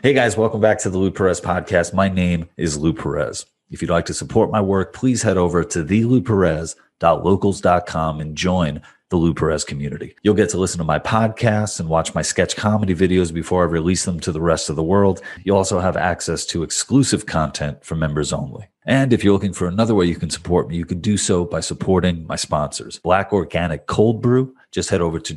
Hey guys, welcome back to the Lou Perez podcast. My name is Lou Perez. If you'd like to support my work, please head over to thelouperez.locals.com and join the Lou Perez community. You'll get to listen to my podcasts and watch my sketch comedy videos before I release them to the rest of the world. You'll also have access to exclusive content for members only. And if you're looking for another way you can support me, you can do so by supporting my sponsors. Black Organic Cold Brew. Just head over to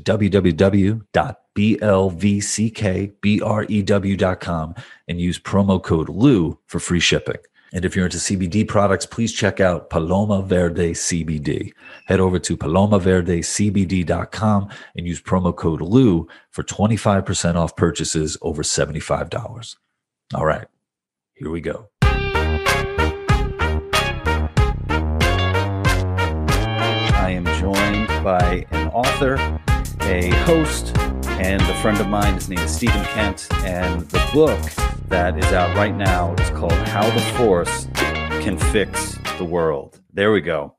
www.blvckbrew.com and use promo code LOU for free shipping. And if you're into CBD products, please check out Paloma Verde CBD. Head over to palomaverdecbd.com and use promo code LOU for 25% off purchases over $75. All right, here we go. I am joined by an author, a host, and a friend of mine. His name is Stephen Kent. And the book that is out right now is called How the Force Can Fix the World. There we go.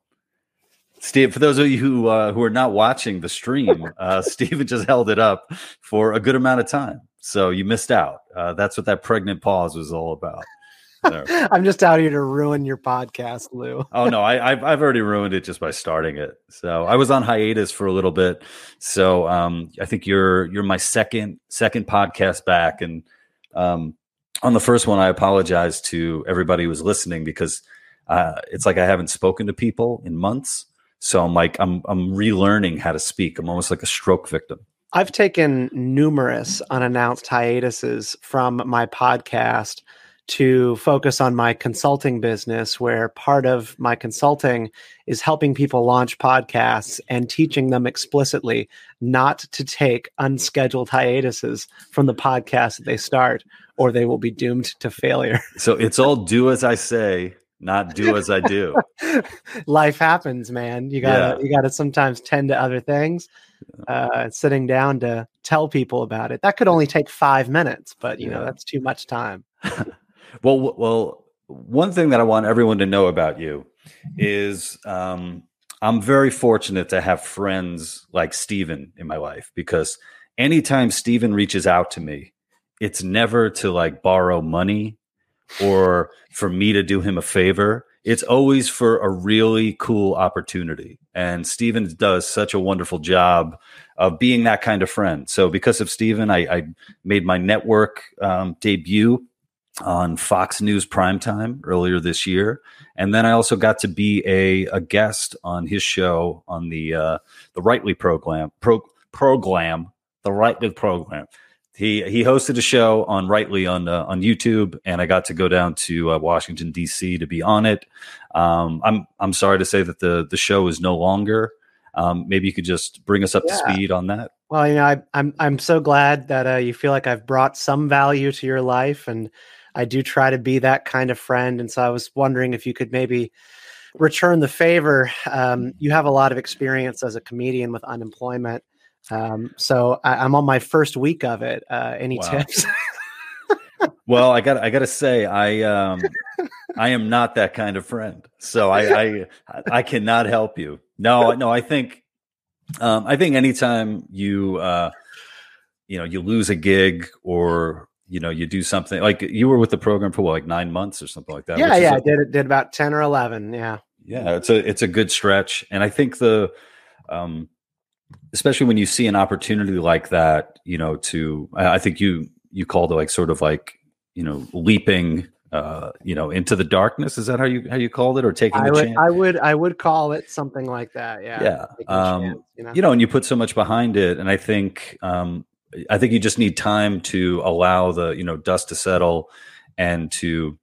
Steve, for those of you who uh, who are not watching the stream, uh, Stephen just held it up for a good amount of time, so you missed out. Uh, that's what that pregnant pause was all about. I'm just out here to ruin your podcast, Lou. oh no, I, have I've already ruined it just by starting it. So I was on hiatus for a little bit. So um, I think you're you're my second second podcast back, and um, on the first one, I apologize to everybody who was listening because uh, it's like I haven't spoken to people in months. So I'm like I'm I'm relearning how to speak. I'm almost like a stroke victim. I've taken numerous unannounced hiatuses from my podcast to focus on my consulting business, where part of my consulting is helping people launch podcasts and teaching them explicitly not to take unscheduled hiatuses from the podcast that they start, or they will be doomed to failure. So it's all do as I say, not do as I do. Life happens, man. You gotta yeah. you gotta sometimes tend to other things. Uh, sitting down to tell people about it that could only take five minutes, but you yeah. know that's too much time. well, well, one thing that I want everyone to know about you is um, I'm very fortunate to have friends like Stephen in my life because anytime Stephen reaches out to me, it's never to like borrow money or for me to do him a favor. It's always for a really cool opportunity. And Stephen does such a wonderful job of being that kind of friend. So because of Stephen, I, I made my network um, debut on Fox News primetime earlier this year, and then I also got to be a, a guest on his show on the uh, the Rightly program pro, program the Rightly program. He he hosted a show on Rightly on uh, on YouTube, and I got to go down to uh, Washington D.C. to be on it. Um, I'm I'm sorry to say that the the show is no longer. Um, maybe you could just bring us up yeah. to speed on that. Well, you know, I, I'm I'm so glad that uh, you feel like I've brought some value to your life, and I do try to be that kind of friend. And so I was wondering if you could maybe return the favor. Um, you have a lot of experience as a comedian with unemployment. Um, so I, am on my first week of it. Uh, any wow. tips? well, I got I got to say I um I am not that kind of friend. So I I I cannot help you. No, no, I think um I think anytime you uh you know you lose a gig or you know you do something like you were with the program for what, like nine months or something like that yeah yeah I did it did about 10 or 11 yeah yeah it's a it's a good stretch and i think the um especially when you see an opportunity like that you know to i think you you called it like sort of like you know leaping uh, you know, into the darkness. Is that how you how you called it, or taking I would, chance? I would I would call it something like that. Yeah, yeah. Um, chance, you, know? you, know? and you put so much behind it, and I think um, I think you just need time to allow the you know dust to settle and to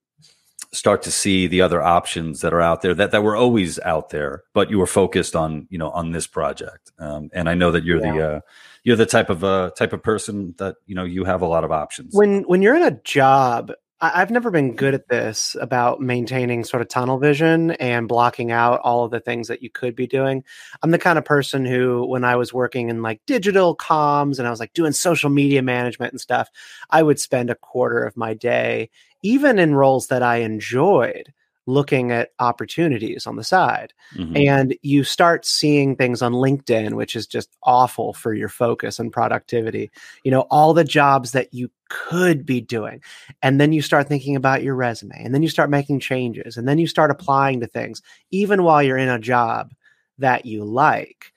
start to see the other options that are out there that, that were always out there, but you were focused on you know on this project. Um, and I know that you're yeah. the uh, you're the type of uh, type of person that you know you have a lot of options. When when you're in a job I've never been good at this about maintaining sort of tunnel vision and blocking out all of the things that you could be doing. I'm the kind of person who, when I was working in like digital comms and I was like doing social media management and stuff, I would spend a quarter of my day, even in roles that I enjoyed, looking at opportunities on the side. Mhm. And you start seeing things on LinkedIn, which is just awful for your focus and productivity. You know, all the jobs that you could be doing. And then you start thinking about your resume, and then you start making changes, and then you start applying to things, even while you're in a job that you like.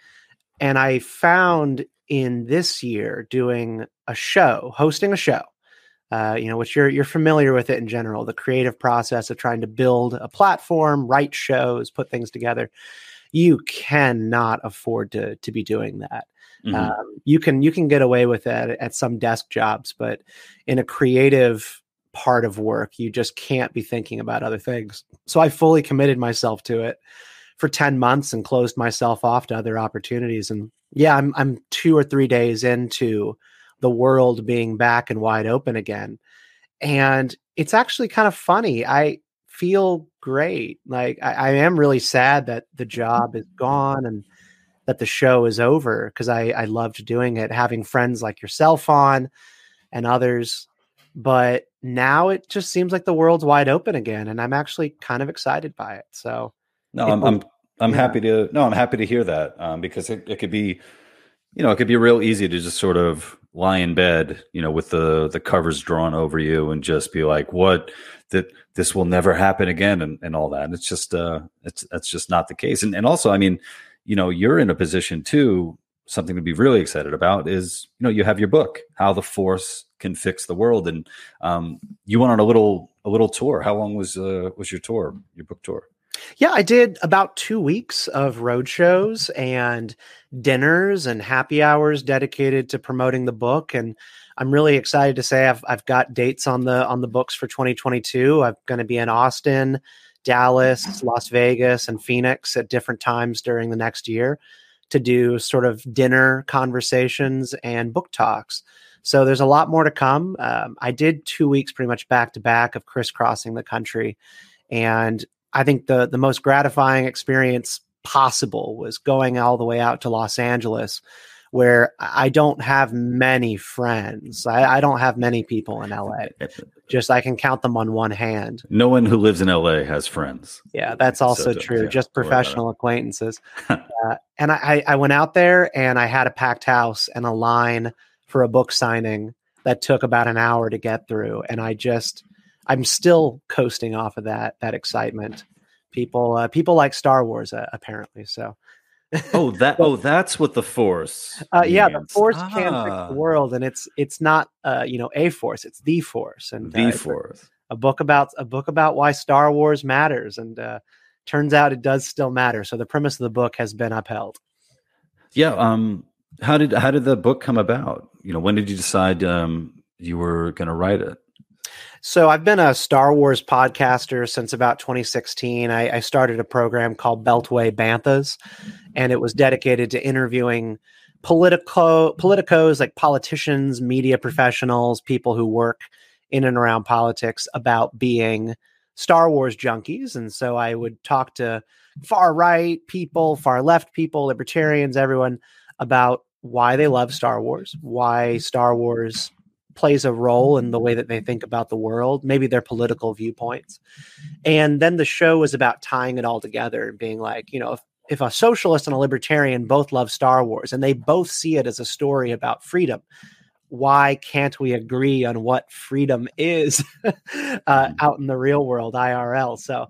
And I found in this year doing a show, hosting a show, uh, you know, which you're you're familiar with it in general, the creative process of trying to build a platform, write shows, put things together. You cannot afford to to be doing that. Mhm. Um, you can you can get away with that at some desk jobs, but in a creative part of work, you just can't be thinking about other things. So I fully committed myself to it for 10 months and closed myself off to other opportunities. And yeah, I'm I'm two or three days into the world being back and wide open again. And it's actually kind of funny. I feel great. Like I, I am really sad that the job is gone and that the show is over because I, I loved doing it, having friends like yourself on and others. But now it just seems like the world's wide open again, and I'm actually kind of excited by it. So No, I'm I'm I'm yeah. happy to no, I'm happy to hear that um, because it, it could be, you know, it could be real easy to just sort of lie in bed, you know, with the the covers drawn over you and just be like, what that this will never happen again and, and all that. And it's just uh it's that's just not the case. And and also, I mean, you know, you're in a position too. Something to be really excited about is, you know, you have your book, How the Force Can Fix the World, and um, you went on a little a little tour. How long was uh, was your tour, your book tour? Yeah, I did about two weeks of road shows and dinners and happy hours dedicated to promoting the book. And I'm really excited to say I've I've got dates on the on the books for 2022. I'm going to be in Austin, Dallas, Las Vegas, and Phoenix at different times during the next year to do sort of dinner conversations and book talks. So there's a lot more to come. Um, I did two weeks pretty much back to back of crisscrossing the country, and I think the the most gratifying experience possible was going all the way out to Los Angeles, where I don't have many friends. I, I don't have many people in LA. Just I can count them on one hand. No one who lives in LA has friends. Yeah, that's also d- true. yeah, Just worry professional acquaintances. uh, and I, I went out there and I had a packed house and a line for a book signing that took about an hour to get through. And I just, I'm still coasting off of that that excitement. People, uh, people like Star Wars uh, apparently. So, Oh, that oh, that's what the force. uh, yeah, the. Force can fix Ah, the world, and it's it's not uh, you know a Force, it's the Force, and The uh, it's a- force. a book about a book about why Star Wars matters, and uh, turns out it does still matter. So the premise of the book has been upheld. Yeah. Um. How did how did the book come about? You know, when did you decide um you were going to write it? So I've been a Star Wars podcaster since about 2016. I, I started a program called Beltway Banthas, and it was dedicated to interviewing politico politicos like politicians, media professionals, people who work in and around politics about being Star Wars junkies. And so I would talk to far right people, far left people, libertarians, everyone about why they love Star Wars, why Star Wars plays a role in the way that they think about the world, maybe their political viewpoints. And then the show was about tying it all together and being like, you know, if, if a socialist and a libertarian both love Star Wars and they both see it as a story about freedom, why can't we agree on what freedom is uh, out in the real world, IRL? So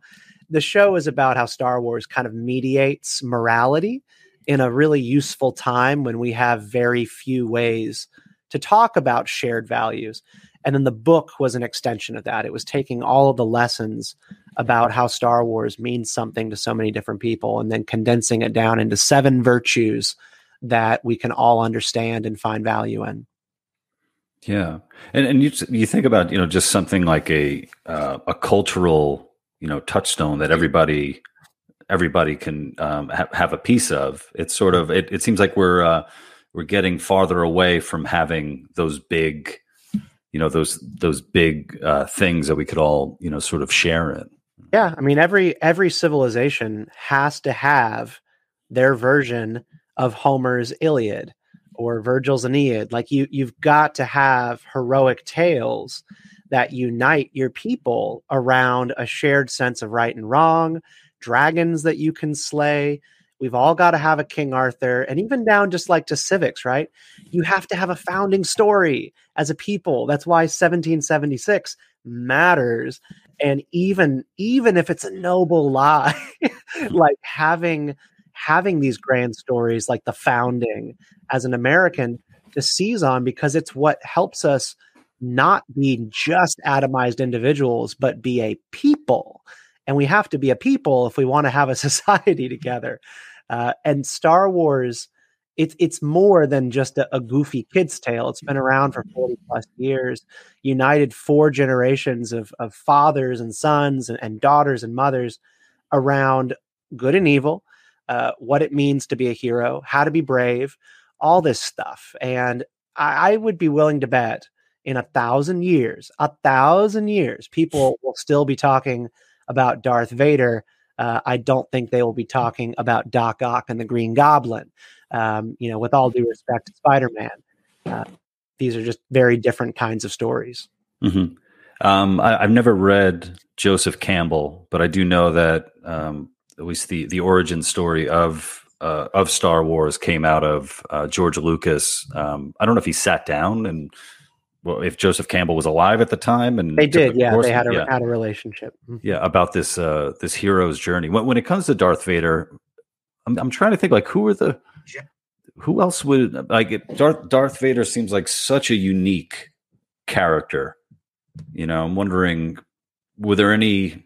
the show is about how Star Wars kind of mediates morality in a really useful time when we have very few ways to talk about shared values. And then the book was an extension of that. It was taking all of the lessons about how Star Wars means something to so many different people and then condensing it down into seven virtues that we can all understand and find value in. Yeah, and and you you think about you know just something like a uh, a cultural you know touchstone that everybody everybody can um, ha- have a piece of. It's sort of it, it seems like we're uh, we're getting farther away from having those big you know those those big uh, things that we could all you know sort of share in. Yeah, I mean every every civilization has to have their version of Homer's Iliad or Virgil's Aeneid. Like you you've got to have heroic tales that unite your people around a shared sense of right and wrong, dragons that you can slay. We've all got to have a King Arthur, and even down just like to civics, right? You have to have a founding story as a people. That's why 1776 matters. And even even if it's a noble lie, like having having these grand stories like the founding as an American to seize on because it's what helps us not be just atomized individuals, but be a people. And we have to be a people if we want to have a society together. Uh, and Star Wars, it's it's more than just a, a, goofy kid's tale. It's been around for 40 plus years, united four generations of, of fathers and sons and, and daughters and mothers around good and evil, uh, what it means to be a hero, how to be brave, all this stuff. And I, I would be willing to bet in a thousand years, a thousand years, people will still be talking about Darth Vader. Uh, I don't think they will be talking about Doc Ock and the Green Goblin. Um, you know, with all due respect to Spider Man, uh, these are just very different kinds of stories. Mm-hmm. Um, I, have never read Joseph Campbell, but I do know that um, at least the the origin story of uh, of Star Wars came out of uh, George Lucas. Um, I don't know if he sat down and well, if Joseph Campbell was alive at the time, and they did, yeah, course, they had a yeah. had a relationship. Mm-hmm. Yeah, about this uh, this hero's journey. When when it comes to Darth Vader, I'm I'm trying to think like who are the who else would like it, Darth Darth Vader seems like such a unique character. You know, I'm wondering were there any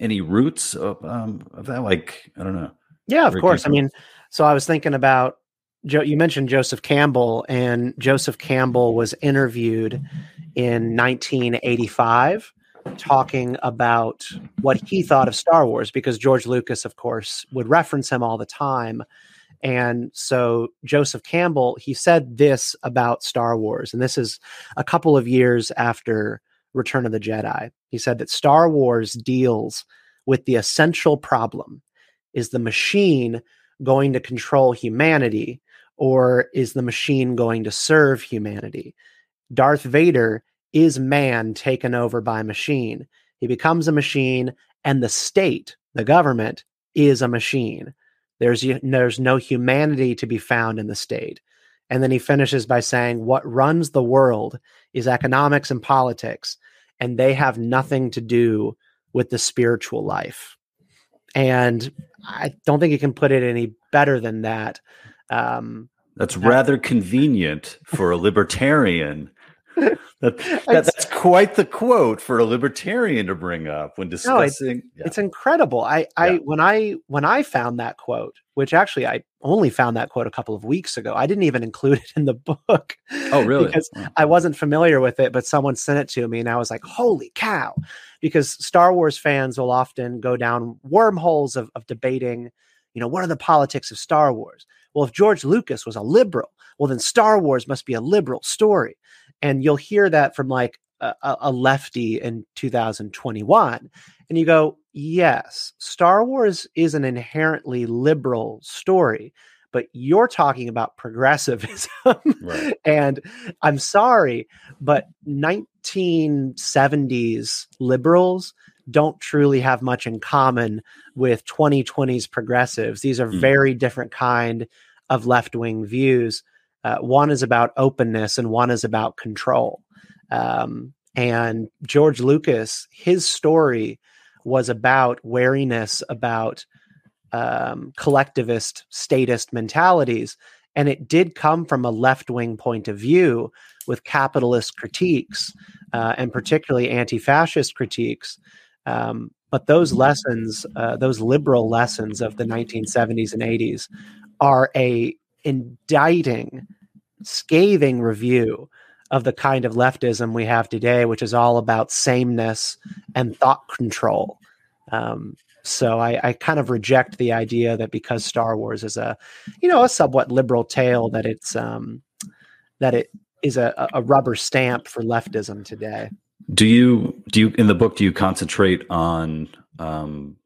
any roots of um of that like I don't know. Yeah, of course. I mean, so I was thinking about Joe, you mentioned Joseph Campbell, and Joseph Campbell was interviewed in 1985 talking about what he thought of Star Wars because George Lucas, of course, would reference him all the time. And so Joseph Campbell, he said this about Star Wars, and this is a couple of years after Return of the Jedi. He said that Star Wars deals with the essential problem is the machine going to control humanity or is the machine going to serve humanity? Darth Vader is man taken over by machine. He becomes a machine, and the state, the government, is a machine. There's, there's no humanity to be found in the state. And then he finishes by saying, What runs the world is economics and politics, and they have nothing to do with the spiritual life. And I don't think you can put it any better than that. Um, that's rather convenient for a libertarian. that, that, that's quite the quote for a libertarian to bring up when discussing. No, it's, yeah. it's, incredible. I, I yeah. when I when I found that quote, which actually I only found that quote a couple of weeks ago. I didn't even include it in the book. Oh, really? Because I wasn't familiar with it, but someone sent it to me, and I was like, "Holy cow!" Because Star Wars fans will often go down wormholes of, of debating. You know, what are the politics of Star Wars? Well, if George Lucas was a liberal, well, then Star Wars must be a liberal story. And you'll hear that from like a, a lefty in 2021. And you go, yes, Star Wars is an inherently liberal story but you're talking about progressivism. right. and I'm sorry, but 1970s liberals don't truly have much in common with 2020s progressives. These are mm. very different kind of left-wing views. Uh, one is about openness and one is about control. Um, and George Lucas, his story was about wariness, about um, collectivist, statist mentalities. And it did come from a left wing point of view with capitalist critiques uh, and particularly anti fascist critiques. Um, but those lessons, uh, those liberal lessons of the 1970s and 80s, are a indicting, scathing review of the kind of leftism we have today, which is all about sameness and thought control. Um, so I, I, kind of reject the idea that because Star Wars is a, you know, a somewhat liberal tale, that it's um, that it is a, a rubber stamp for leftism today. Do you do you in the book do you concentrate on um,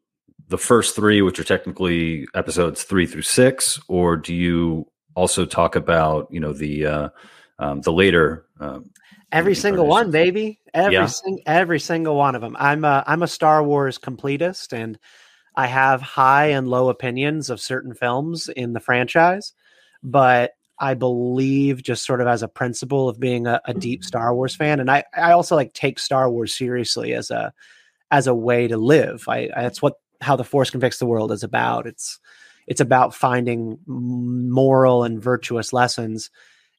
the first three, which are technically episodes three through six, or do you also talk about you know the uh, um, the later. Um, every single one, baby. Every Yeah. sing- every single one of them. I'm a I'm a Star Wars completist, and I have high and low opinions of certain films in the franchise, but I believe just sort of as a principle of being a, a deep mm-hmm. Star Wars fan, and I I also like take Star Wars seriously as a as a way to live. I, I that's what how the Force can fix the world is about. It's it's about finding moral and virtuous lessons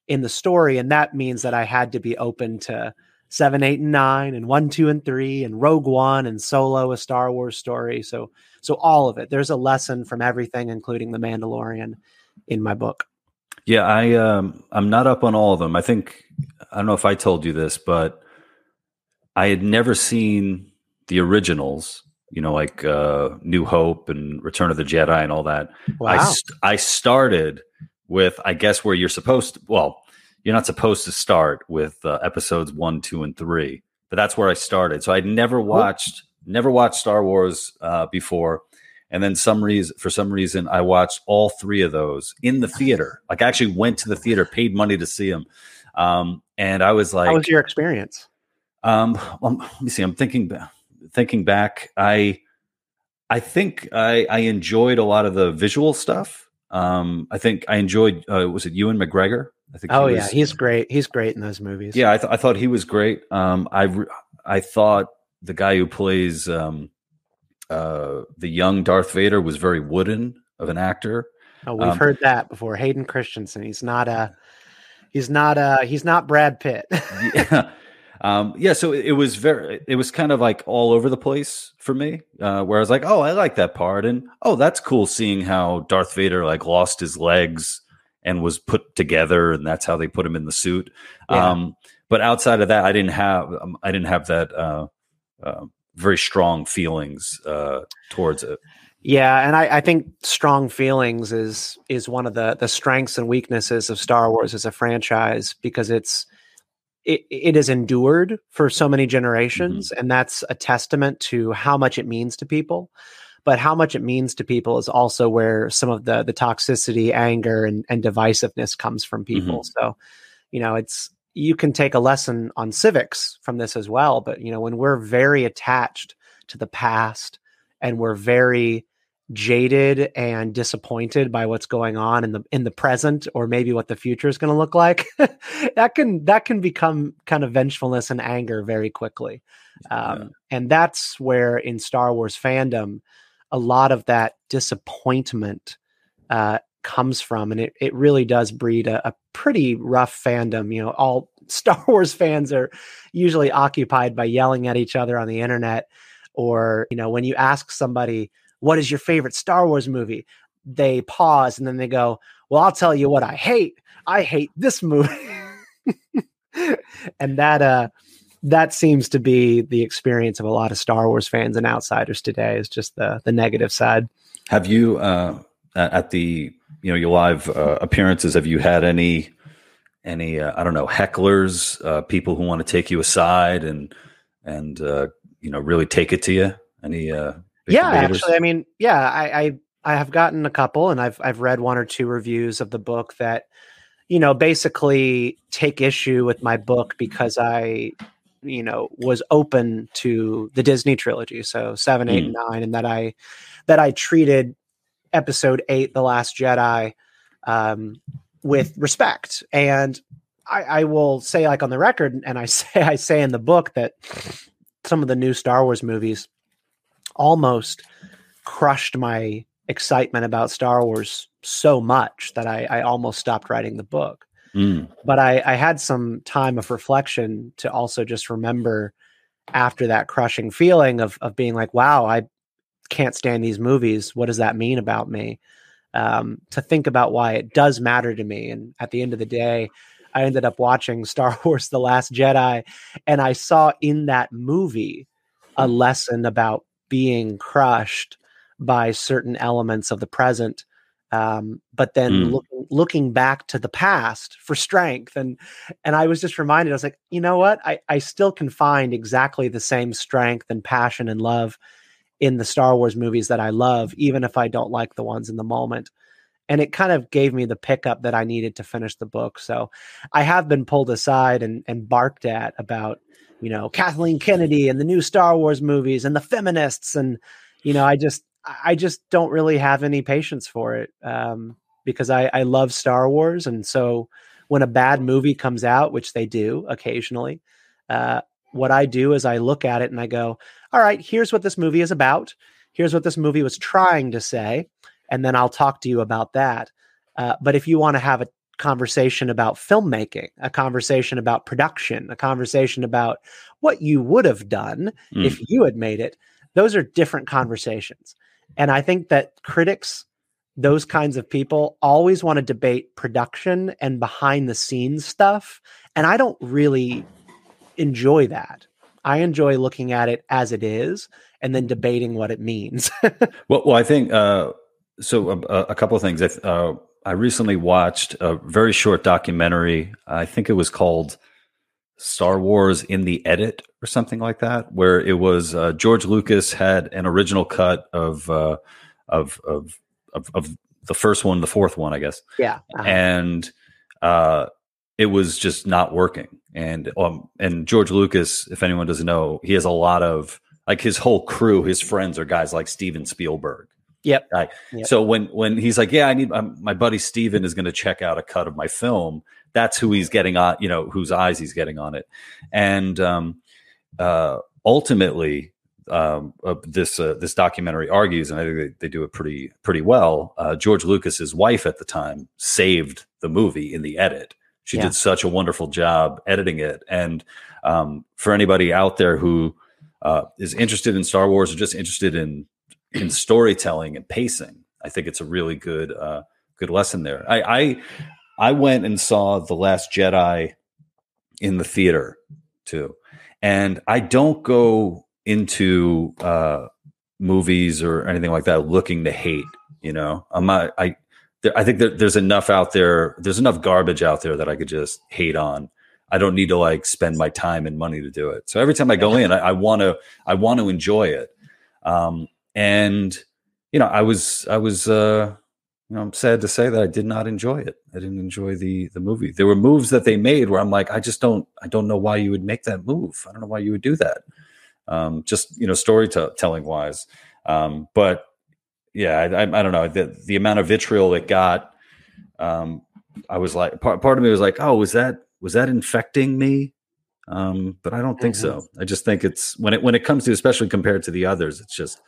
in the story, and that means that I had to be open to seven, eight, and nine, and one, two, and three, and Rogue One, and Solo, a Star Wars story. So so all of it. There's a lesson from everything, including the Mandalorian, in my book. Yeah, I um I'm not up on all of them. I think I don't know if I told you this, but I had never seen the originals, you know, like uh New Hope and Return of the Jedi and all that. I st- I started with I guess where you're supposed to well, you're not supposed to start with uh, episodes 1, 2 and 3, but that's where I started. So I'd never watched never watched Star Wars uh before and then some reason for some reason I watched all three of those in the theater. Like I actually went to the theater, paid money to see them. Um, and I was like, How was your experience? um, well, let me see. I'm thinking, thinking back. I, I think I, I enjoyed a lot of the visual stuff. Um, I think I enjoyed. Uh, was it Ewan McGregor? I think. he Oh was- yeah, he's great. He's great in those movies. yeah. I, th- I thought he was great. Um, I, re- I thought the guy who plays um, uh, the young Darth Vader was very wooden of an actor. Oh, we've Um, heard that before. Hayden Christensen. He's not a. He's not a. He's not Brad Pitt. yeah. Um, yeah, so it, it was very, it was kind of like all over the place for me. Uh, where I was like, oh, I like that part, and oh, that's cool seeing how Darth Vader like lost his legs and was put together, and that's how they put him in the suit. Yeah. Um, but outside of that, I didn't have, um, I didn't have that uh, uh, very strong feelings uh, towards it. Yeah, and I, I think strong feelings is is one of the the strengths and weaknesses of Star Wars as a franchise because it's it, it is endured for so many generations, and that's a testament to how much it means to people. But how much it means to people is also where some of the the toxicity, anger, and, and divisiveness comes from people. So, you know, it's you can take a lesson on civics from this as well. But you know, when we're very attached to the past and we're very jaded and disappointed by what's going on in the in the present or maybe what the future is going to look like that can that can become kind of vengefulness and anger very quickly um, and that's where in star wars fandom a lot of that disappointment uh, comes from and it, it really does breed a, a pretty rough fandom you know all star wars fans are usually occupied by yelling at each other on the internet or you know when you ask somebody what is your favorite Star Wars movie? They pause and then they go, Well, I'll tell you what I hate. I hate this movie. and that uh that seems to be the experience of a lot of Star Wars fans and outsiders today is just the the negative side. Have you uh, at at the you know your live uh, appearances? Have you had any any uh, I don't know hecklers, uh, people who want to take you aside and and uh, you know really take it to you? Any uh, yeah, debaters? actually, I mean, yeah, I, I I have gotten a couple, and I've I've read one or two reviews of the book that you know basically take issue with my book because I you know was open to the Disney trilogy, so seven, eight, and nine, and that I that I treated episode eight, The Last Jedi, um, with respect, and I, I will say like on the record, and I say I say in the book that some of the new Star Wars movies almost crushed my excitement about Star Wars so much that I, I almost stopped writing the book. Mm, But I, I had some time of reflection to also just remember after that crushing feeling of of being like, wow, I can't stand these movies. What does that mean about me? Um, to think about why it does matter to me. And at the end of the day, I ended up watching Star Wars The Last Jedi, and I saw in that movie a lesson about being crushed by certain elements of the present. Um, but then Mm. looking looking back to the past for strength and and I was just reminded, I was like, you know what? I, I still can find exactly the same strength and passion and love in the Star Wars movies that I love, even if I don't like the ones in the moment. and it kind of gave me the pickup that I needed to finish the book. So I have been pulled aside and, and barked at about, you know, Kathleen Kennedy and the new Star Wars movies and the feminists. And, you know, I just, I just don't really have any patience for it um, because I, I love Star Wars. And so when a bad movie comes out, which they do occasionally, uh, what I do is I look at it and I go, all right, here's what this movie is about. Here's what this movie was trying to say and then I'll talk to you about that. Uh, but if you want to have a conversation about filmmaking, a conversation about production, a conversation about what you would have done mm. if you had made it, those are different conversations. And I think that critics, those kinds of people, always want to debate production and behind the scenes stuff. And I don't really enjoy that. I enjoy looking at it as it is and then debating what it means. well, well, I think uh, so a, a couple of things. I, uh, I recently watched a very short documentary. I think it was called Star Wars in the Edit or something like that, where it was uh, George Lucas had an original cut of, uh, of, of of of the first one, the fourth one, I guess. Yeah, uh-huh. and uh, it was just not working. And um, and George Lucas, if anyone doesn't know, he has a lot of like his whole crew, his friends are guys like Steven Spielberg Yep. Yep. So when when he's like, yeah, I need um, my buddy Steven is going to check out a cut of my film. That's who he's getting on, you know, whose eyes he's getting on it, and um, uh, ultimately, um, uh, this uh, this documentary argues, and I think they, they do it pretty pretty well. Uh, George Lucas's wife at the time saved the movie in the edit. She yeah. did such a wonderful job editing it, and um, for anybody out there who uh, is interested in Star Wars or just interested in in storytelling and pacing. I think it's a really good uh, good lesson there. I, I I went and saw The Last Jedi in the theater too, and I don't go into uh, movies or anything like that looking to hate. You know, I'm not. I I think that there's enough out there. There's enough garbage out there that I could just hate on. I don't need to like spend my time and money to do it. So every time I go in, I want to I want to enjoy it. Um, and you know, I was I was uh, you know, I'm sad to say that I did not enjoy it. I didn't enjoy the the movie. There were moves that they made where I'm like, I just don't I don't know why you would make that move. I don't know why you would do that. Um, just you know, storytelling wise. Um, but yeah, I, I, don't know the the amount of vitriol it got. Um, I was like, part part of me was like, oh, was that was that infecting me? Um, but I don't think mm-hmm. so. I just think it's when it when it comes to especially compared to the others, it's just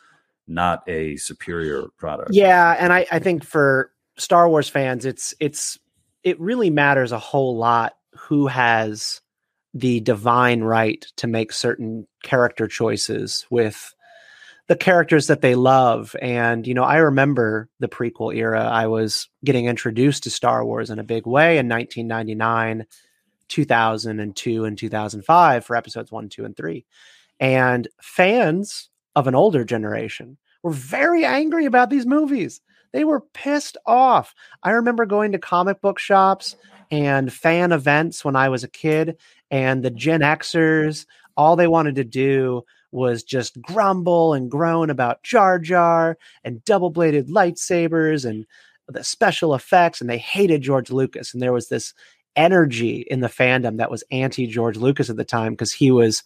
not a superior product. Yeah, and I, I think for Star Wars fans, it's it's it really matters a whole lot who has the divine right to make certain character choices with the characters that they love. And, you know, I remember the prequel era. I was getting introduced to Star Wars in a big way in 1999, 2002, and 2005 for episodes one, two, and three. And fans of an older generation were very angry about these movies. They were pissed off. I remember going to comic book shops and fan events when I was a kid, and the Gen Xers, all they wanted to do was just grumble and groan about Jar Jar and double bladed lightsabers and the special effects, and they hated George Lucas. And there was this energy in the fandom that was anti George Lucas at the time because he was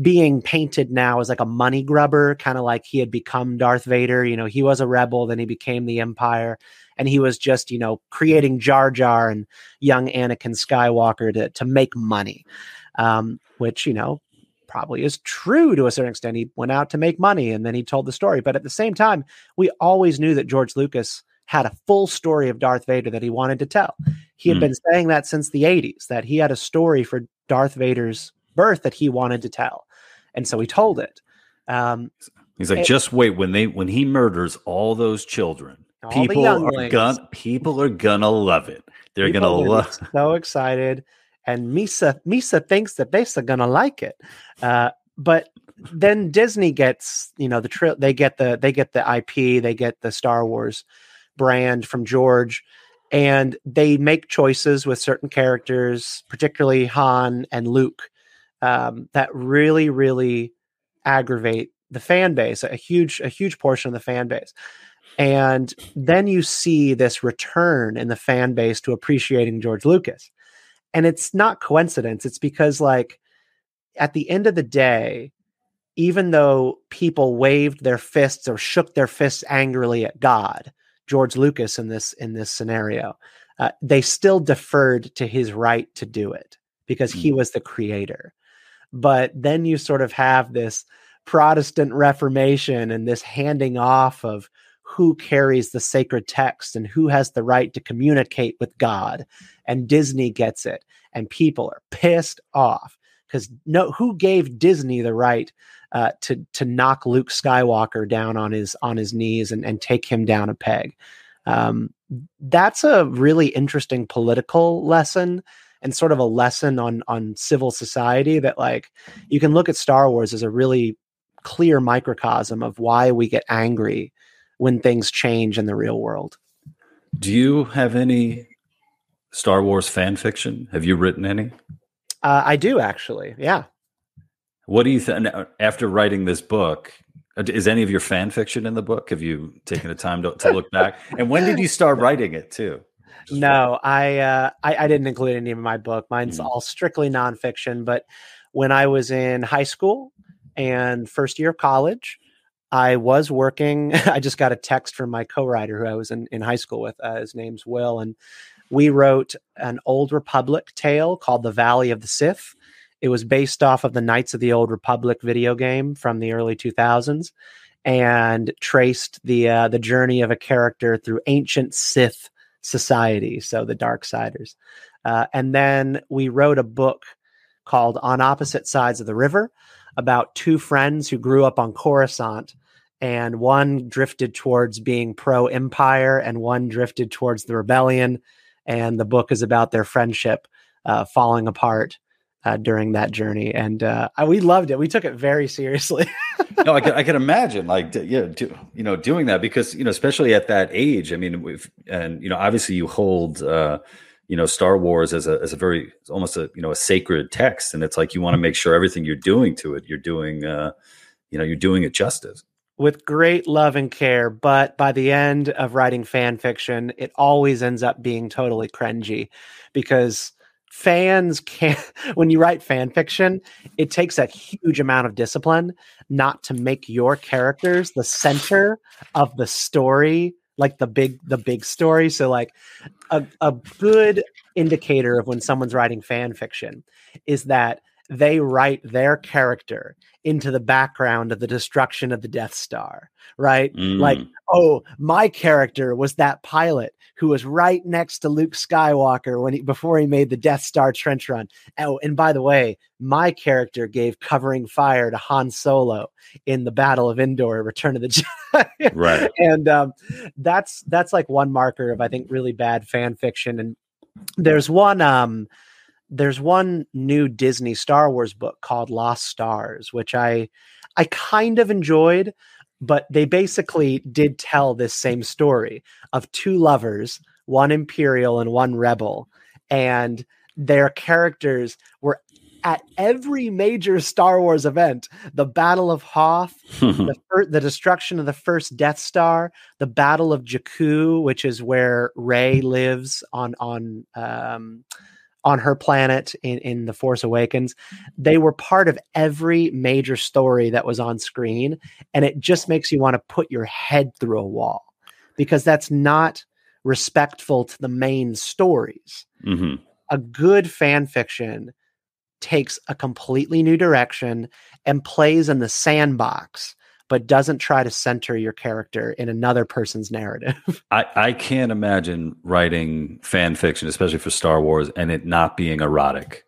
being painted now as like a money grubber, kind of like he had become Darth Vader. You know, he was a rebel, then he became the Empire, and he was just, you know, creating Jar Jar and young Anakin Skywalker to to make money, um, which you know probably is true to a certain extent. He went out to make money, and then he told the story. But at the same time, we always knew that George Lucas had a full story of Darth Vader that he wanted to tell. He had mm. been saying that since the 80s, that he had a story for Darth Vader's birth that he wanted to tell, and so he told it. Um, He's like, it, just wait when they when he murders all those children, all people are gonna people are gonna love it. They're gonna love. So excited, and Misa Misa thinks that they're gonna like it, uh, but then Disney gets you know the tri- they get the they get the IP, they get the Star Wars brand from George and they make choices with certain characters, particularly Han and Luke, um, that really, really aggravate the fan base, a huge, a huge portion of the fan base. And then you see this return in the fan base to appreciating George Lucas. And it's not coincidence. It's because, like, at the end of the day, even though people waved their fists or shook their fists angrily at God, George Lucas in this in this scenario, uh, they still deferred to his right to do it because he hmm. was the creator. But then you sort of have this Protestant Reformation and this handing off of who carries the sacred text and who has the right to communicate with God. And Disney gets it. And people are pissed off because no, who gave Disney the right uh, to to knock Luke Skywalker down on his on his knees and, and take him down a peg? Um, that's a really interesting political lesson and sort of a lesson on on civil society that like you can look at Star Wars as a really clear microcosm of why we get angry when things change in the real world. Do you have any Star Wars fan fiction? Have you written any? Uh, I do actually. Yeah. What do you think after writing this book? Uh, is any of your fan fiction in the book? Have you taken the time to, to look back? And when did you start writing it too? Just no, I, uh, I, I didn't include any of my book. Mine's mm-hmm. all strictly nonfiction. But when I was in high school and first year of college, I was working. I just got a text from my co-writer who I was in, in high school with. Uh, his name's Will, and we wrote an Old Republic tale called "The Valley of the Sith." It was based off of the Knights of the Old Republic video game from the early 2000s and traced the uh, the journey of a character through ancient Sith society, so the Dark Siders. Uh, and then we wrote a book called On Opposite Sides of the River about two friends who grew up on Coruscant and one drifted towards being pro empire and one drifted towards the rebellion and the book is about their friendship uh, falling apart uh, during that journey, and uh, we loved it. We took it very seriously. no, I can, I can imagine, like, yeah, do, you know, doing that because you know, especially at that age. I mean, we've and you know, obviously, you hold. Uh, you know Star Wars as a as a very almost a you know a sacred text, and it's like you want to make sure everything you're doing to it, you're doing uh, you know you're doing it justice with great love and care. But by the end of writing fan fiction, it always ends up being totally cringy because fans can't when you write fan fiction it takes a huge amount of discipline not to make your characters the center of the story like the big the big story so like a, a good indicator of when someone's writing fan fiction is that they write their character into the background of the destruction of the Death Star, right? Mm. Like, oh, my character was that pilot who was right next to Luke Skywalker when he before he made the Death Star trench run. Oh, and by the way, my character gave covering fire to Han Solo in the Battle of Endor, Return of the Jedi. right. And um, that's that's like one marker of I think really bad fan fiction. And there's one um there's one new Disney Star Wars book called Lost Stars, which I I kind of enjoyed, but they basically did tell this same story of two lovers, one imperial and one rebel, and their characters were at every major Star Wars event the Battle of Hoth, the, fir- the, destruction of the first Death Star, the Battle of Jakku, which is where Rey lives on on um, on her planet in, in The Force Awakens. They were part of every major story that was on screen. And it just makes you want to put your head through a wall because that's not respectful to the main stories. Mm-hmm. A good fan fiction takes a completely new direction and plays in the sandbox but doesn't try to center your character in another person's narrative. I, I can't imagine writing fan fiction, especially for Star Wars, and it not being erotic.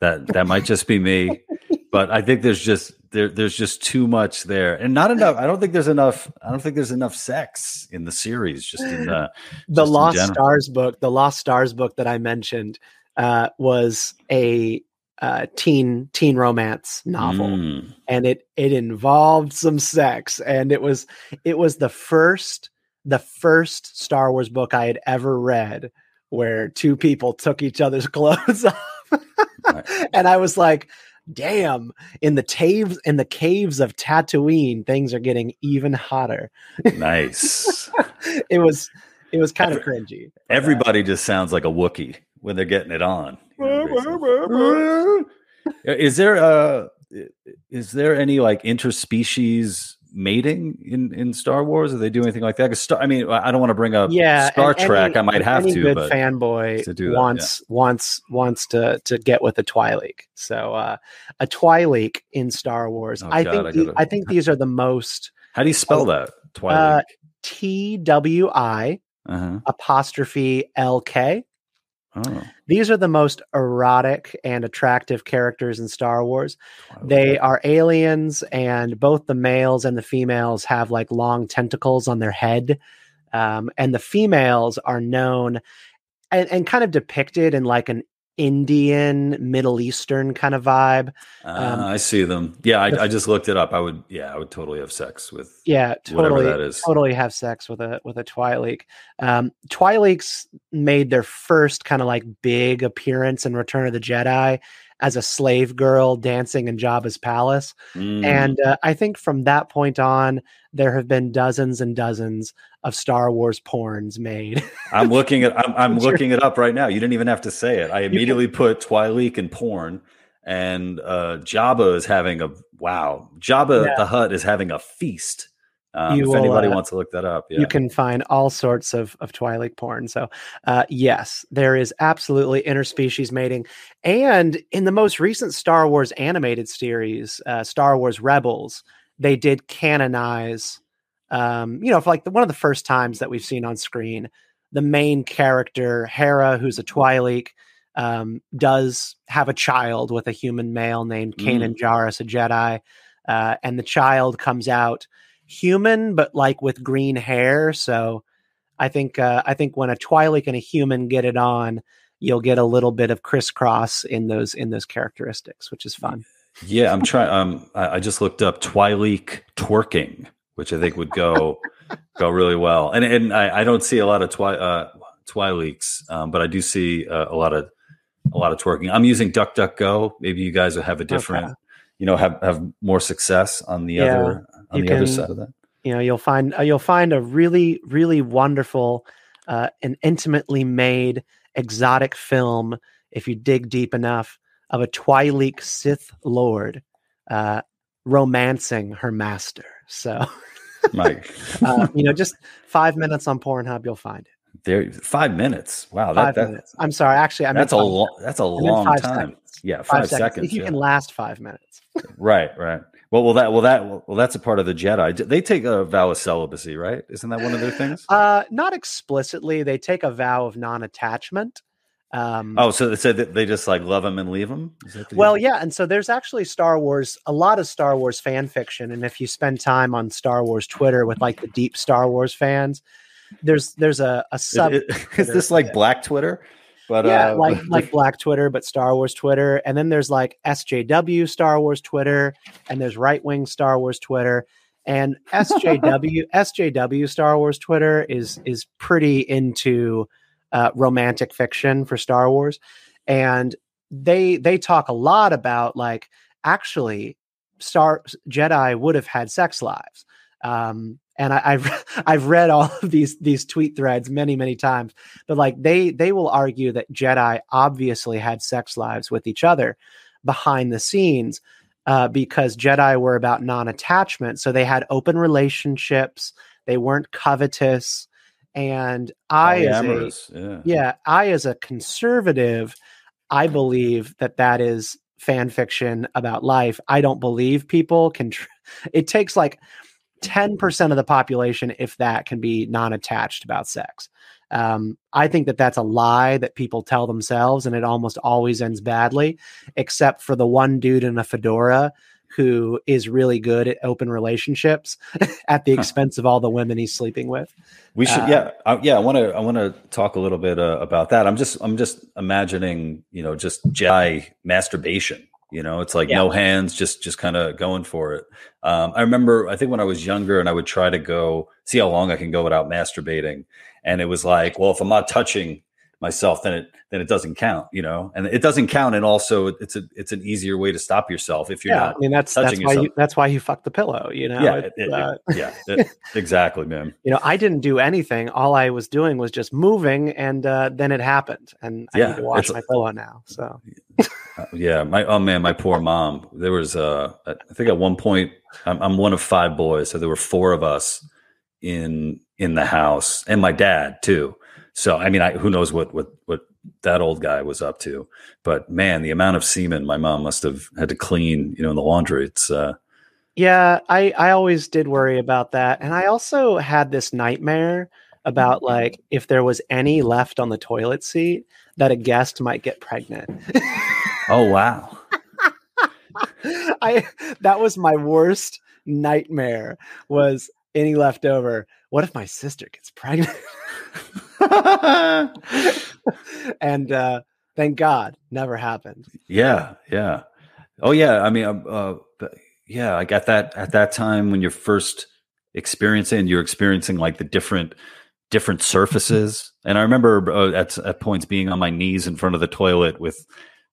That that might just be me, but I think there's just there there's just too much there, and not enough. I don't think there's enough. I don't think there's enough sex in the series. Just in the the Lost Stars book, the Lost Stars book that I mentioned uh, was a uh, teen teen romance novel, mm. and it it involved some sex, and it was it was the first the first Star Wars book I had ever read where two people took each other's clothes off, right. and I was like, damn, in the caves in the caves of Tatooine, things are getting even hotter. Nice. it was it was kind of cringy. Everybody just sounds like a Wookiee when they're getting it on. is there uh is there any like interspecies mating in in Star Wars? Do they do anything like that? Star, I mean, I don't want to bring up yeah, Star Trek. I might have any to. Good but fanboy to do that, wants wants wants to to get with a Twi'lek. So uh, a Twi'lek in Star Wars. Oh, I God, think I the- I think these are the most how do you spell that? Twilight. T W I Uh-huh. apostrophe L K. Oh, These are the most erotic and attractive characters in Star Wars. Twilight. They are aliens, and both the males and the females have like long tentacles on their head. Um, and the females are known and, and kind of depicted in like an Indian, Middle Eastern kind of vibe. Um, I see them. Yeah, I, I just looked it up. I would. Yeah, I would totally have sex with Yeah, whatever totally. that is. Totally have sex with a with a Twi'lek. Um, Twi'leks made their first kind of like big appearance in Return of the Jedi as a slave girl dancing in Jabba's palace. Mm. And uh, I think from that point on, there have been dozens and dozens of Star Wars porns made. I'm looking at. I'm, I'm looking it up right now. You didn't even have to say it. I immediately put Twi'lek and porn, and uh, Jabba is having a wow. Jabba Yeah. the Hutt is having a feast. Um, if will, anybody uh, wants to look that up, yeah. You can find all sorts of of Twi'lek porn. So, uh, yes, there is absolutely interspecies mating, and in the most recent Star Wars animated series, uh, Star Wars Rebels, they did canonize. Um, you know, for like the, one of the first times that we've seen on screen, the main character Hera, who's a Twi'lek, um, does have a child with a human male named Kanan Jarrus, a Jedi, uh, and the child comes out human, but like with green hair. So I think uh, I think when a Twi'lek and a human get it on, you'll get a little bit of crisscross in those in those characteristics, which is fun. Yeah, I'm trying. Um, I, I just looked up Twi'lek twerking, which I think would go go really well. And and I, I don't see a lot of twi uh, Twi'leks, um, but I do see uh, a lot of a lot of twerking. I'm using DuckDuckGo. Maybe you guys will have a different, Okay. you know, have have more success on the Yeah, other on the other side of that. You know, you'll find uh, you'll find a really really wonderful uh, and intimately made exotic film if you dig deep enough of a Twi'lek Sith Lord uh, romancing her master. So. Mike, uh, you know, just five minutes on Pornhub, you'll find it. there five minutes. Wow, that, Five that minutes. I'm sorry, actually, I that's a long that's a long time. seconds. Yeah, five, Five, seconds. seconds. If you yeah. can last five minutes. Right, right. Well, well, that, well, that, well, that's a part of the Jedi. They take a vow of celibacy, right? Isn't that one of their things? Uh, not explicitly. They take a vow of non-attachment. Um, oh, so they said that they just like love him and leave that Well, yeah, and so there's actually Star Wars, a lot of Star Wars fan fiction, and if you spend time on Star Wars Twitter with like the deep Star Wars fans, there's there's a, a sub is this like Black Twitter? But yeah, uh, like like Black Twitter, but Star Wars Twitter, and then there's like SJW Star Wars Twitter, and there's right wing Star Wars Twitter, and SJW SJW Star Wars Twitter is is pretty into uh, romantic fiction for Star Wars, and they they talk a lot about like actually Star Jedi would have had sex lives. Um, and I, I've I've read all of these these tweet threads many many times, but like they they will argue that Jedi obviously had sex lives with each other behind the scenes uh, because Jedi were about non-attachment, so they had open relationships. They weren't covetous, and I as a yeah. yeah, I as a conservative, I believe that that is fan fiction about life. I don't believe people can. Tr- it takes like ten percent of the population, if that, can be non-attached about sex. Um, I think that that's a lie that people tell themselves, and it almost always ends badly, except for the one dude in a fedora who is really good at open relationships at the Huh. expense of all the women he's sleeping with. We should, Uh, yeah, I, yeah. I want to, I want to talk a little bit uh, about that. I'm just, I'm just imagining, you know, just Jedi masturbation. You know, it's like Yeah. no hands, just, just kind of going for it. Um, I remember, I think when I was younger, and I would try to go see how long I can go without masturbating, and it was like, well, if I'm not touching myself, then it then it doesn't count, you know. And it doesn't count, and also it's a it's an easier way to stop yourself if you're yeah, not. I mean that's that's touching why you, that's why you fuck the pillow, you know. yeah, it- it- uh, yeah, it- exactly, man. you know, I didn't do anything. All I was doing was just moving, and uh, then it happened, and I Yeah, need to wash my pillow now. So Uh, yeah, my oh man, my poor mom. There was uh, I think at one point I'm, I'm one of five boys, so there were four of us in in the house, and my dad too. So I mean, I, who knows what what what that old guy was up to? But man, the amount of semen my mom must have had to clean, you know, in the laundry. It's uh, yeah, I I always did worry about that, and I also had this nightmare about like if there was any left on the toilet seat that a guest might get pregnant. oh wow, I that was my worst nightmare was any leftover. What if my sister gets pregnant? and uh thank God never happened. yeah, yeah, oh yeah. I mean, uh, uh, yeah, like at that at that time when you're first experiencing, you're experiencing like the different different surfaces. And I remember uh, at at points being on my knees in front of the toilet with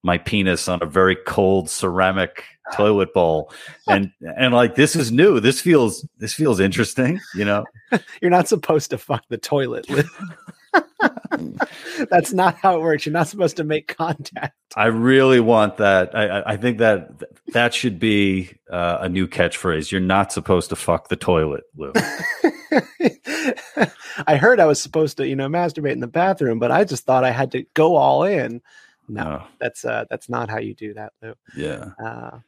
my penis on a very cold ceramic toilet bowl, and and like this is new. This feels this feels interesting, you know. You're not supposed to fuck the toilet. That's not how it works. You're not supposed to make contact. I really want that. I, I- think that that should be uh, a new catchphrase. You're not supposed to fuck the toilet, Lou. I heard I was supposed to, you know, masturbate in the bathroom, but I just thought I had to go all in. No, No. that's uh that's not how you do that, Lou. Yeah, Uh,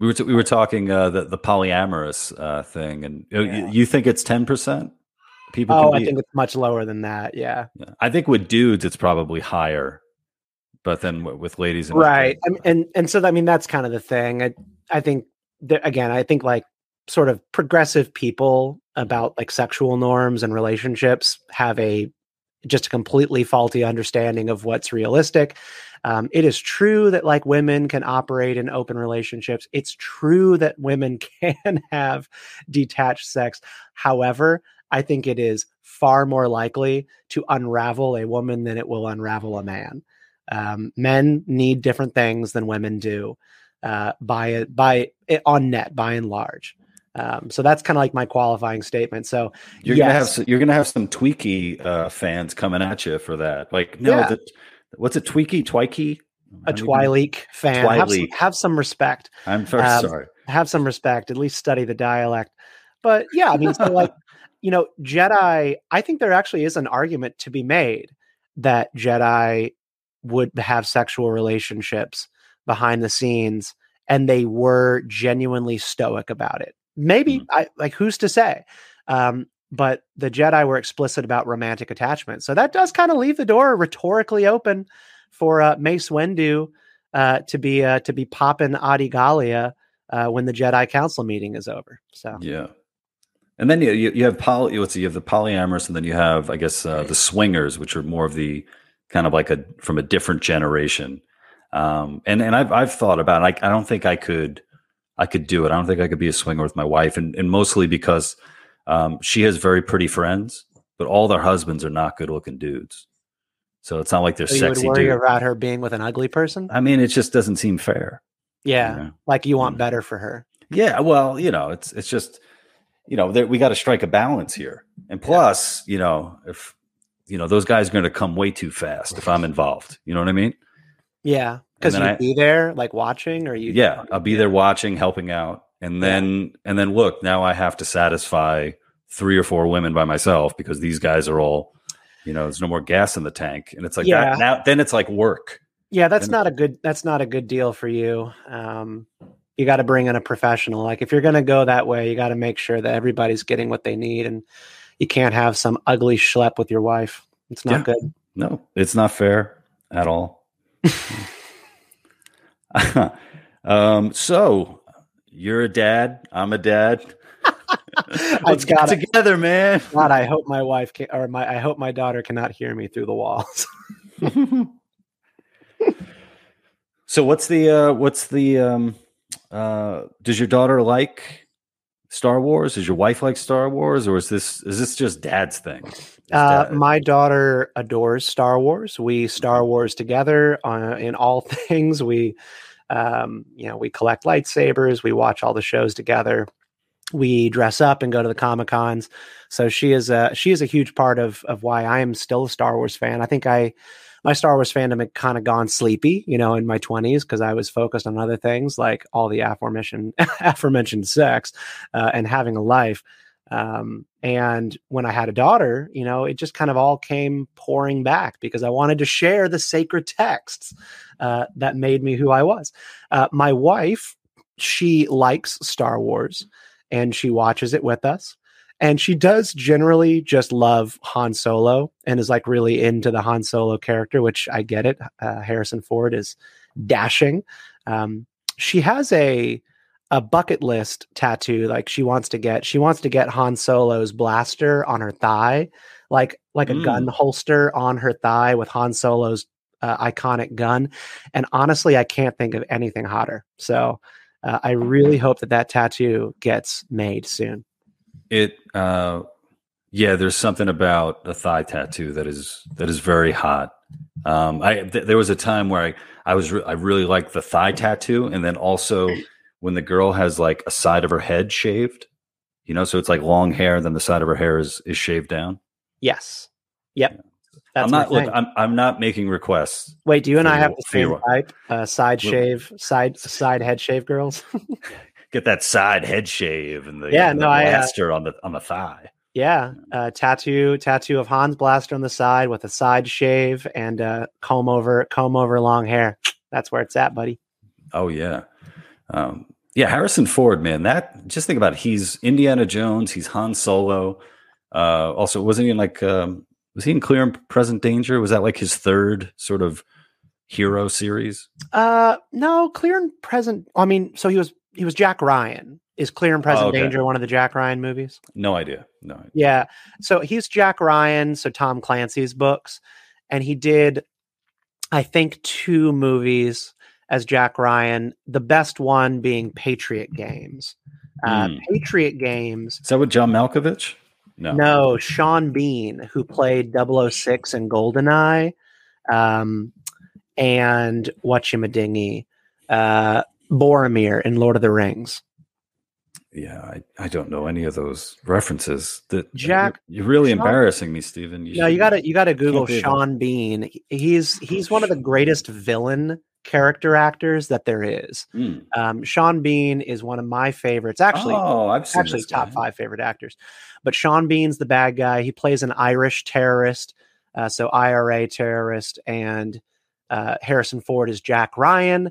we were t- we were talking uh, the the polyamorous uh, thing, and you, Yeah. you think it's ten percent? People. oh, I think it's much lower than that. Yeah. yeah. I think with dudes it's probably higher, but then w- with ladies, and right I mean, and and so i mean that's kind of the thing i i think that again i think like sort of progressive people about like sexual norms and relationships have a just a completely faulty understanding of what's realistic um, it is true that like women can operate in open relationships it's true that women can have detached sex however i think it is far more likely to unravel a woman than it will unravel a man um, men need different things than women do uh, by it by it on net by and large. Um, so that's kind of like my qualifying statement. So you're gonna have yes. you're gonna have some tweaky uh, fans coming at you for that. Like, no, Yeah. the, what's it? Tweaky, twikey, a How do you- Twi'leek fan, have some, have some respect. I'm very um, sorry. Have some respect. At least study the dialect. But yeah, I mean, so like you know, Jedi. I think there actually is an argument to be made that Jedi would have sexual relationships behind the scenes and they were genuinely stoic about it. Maybe Mhm. I like who's to say? Um, but the Jedi were explicit about romantic attachment. So that does kind of leave the door rhetorically open for uh, Mace Windu uh, to be uh, to be popping Adi Gallia uh, when the Jedi Council meeting is over. So Yeah. And then you you, have poly it, you have the polyamorous and then you have I guess uh, the swingers which are more of the kind of like a from a different generation. Um and and I've I've thought about it. I I don't think I could I could do it. I don't think I could be a swinger with my wife and and mostly because um she has very pretty friends, but all their husbands are not good-looking dudes. So it's not like they're So you would sexy worry dudes. about her being with an ugly person? I mean, it just doesn't seem fair. you Yeah, know? like you want Mm. better for her. Yeah, well, you know, it's it's just you know there, we got to strike a balance here, and plus, you know, if you know those guys are going to come way too fast if I'm involved. You know what I mean? Yeah, because you'd I- be there, like watching, or you. Yeah, I'll be there watching, helping out, and then and then look, now I have to satisfy three or four women by myself because these guys are all, you know, there's no more gas in the tank, and it's like Yeah. that now. Then it's like work. Yeah, that's Then- not a good. That's not a good deal for you. Um, you got to bring in a professional. Like if you're going to go that way, you got to make sure that everybody's getting what they need, and you can't have some ugly schlep with your wife. It's not Yeah. good. No, it's not fair at all. um, so you're a dad. I'm a dad. Let's get together, man. God, I hope my wife can, or my I hope my daughter cannot hear me through the walls. so what's the uh what's the um uh does your daughter like Star Wars? Is your wife like Star Wars, or is this is this just Dad's thing? Uh, Dad- my daughter adores Star Wars. We Star Wars together uh, in all things. We, um, you know, we collect lightsabers. We watch all the shows together. We dress up and go to the comic cons. So she is a she is a huge part of of why I am still a Star Wars fan. I think I my Star Wars fandom had kind of gone sleepy, you know, in my twenties because I was focused on other things like all the aforementioned aforementioned sex uh, and having a life. Um, and when I had a daughter, you know, it just kind of all came pouring back because I wanted to share the sacred texts uh, that made me who I was. Uh, my wife, she likes Star Wars and she watches it with us. And she does generally just love Han Solo and is like really into the Han Solo character, which I get it. Uh, Harrison Ford is dashing. Um, she has a a bucket list tattoo like she wants to get she wants to get Han Solo's blaster on her thigh like like a Mm. gun holster on her thigh with Han Solo's uh, iconic gun. And honestly I can't think of anything hotter. So uh, I really hope that that tattoo gets made soon. It uh yeah there's something about a thigh tattoo that is that is very hot. Um i th- there was a time where i i was re- i really liked the thigh tattoo and then also when the girl has like a side of her head shaved you know so it's like long hair then the side of her hair is is shaved down? Yes. Yep. That's i'm not look i'm i'm not making requests wait do you and I have the same type uh, side shave side side head shave girls? Get that side head shave and the, Yeah, and the no, I, uh, blaster on the on the thigh. Yeah, uh, tattoo tattoo of Han's Blaster on the side with a side shave and uh, comb over comb over long hair. That's where it's at, buddy. Oh yeah, um, yeah. Harrison Ford, man. That just think about it. He's Indiana Jones. He's Han Solo. Uh, also, wasn't he in like um, was he in Clear and Present Danger? Was that like his third sort of hero series? Uh, no, clear and present. I mean, so he was he was Jack Ryan. Is Clear and Present Oh, okay. Danger one of the Jack Ryan movies? No idea. No. Idea. Yeah. So he's Jack Ryan, so Tom Clancy's books, and he did, I think, two movies as Jack Ryan. The best one being Patriot Games. Uh, Hmm. Patriot Games Is that with John Malkovich? No. No, Sean Bean, who played 006 in Goldeneye, um, and Whatchamadingy, uh, Boromir in Lord of the Rings. Yeah, I, I don't know any of those references. That Jack- you're, you're really Sean- embarrassing me, Stephen. no, should- you gotta you gotta Google. Sean Bean. He's he's one of the greatest villain character actors that there is. Hmm. Um, Sean Bean is one of my favorites. Actually, oh, I've actually top five favorite actors. But Sean Bean's the bad guy. He plays an Irish terrorist, uh, so IRA terrorist, and uh, Harrison Ford is Jack Ryan.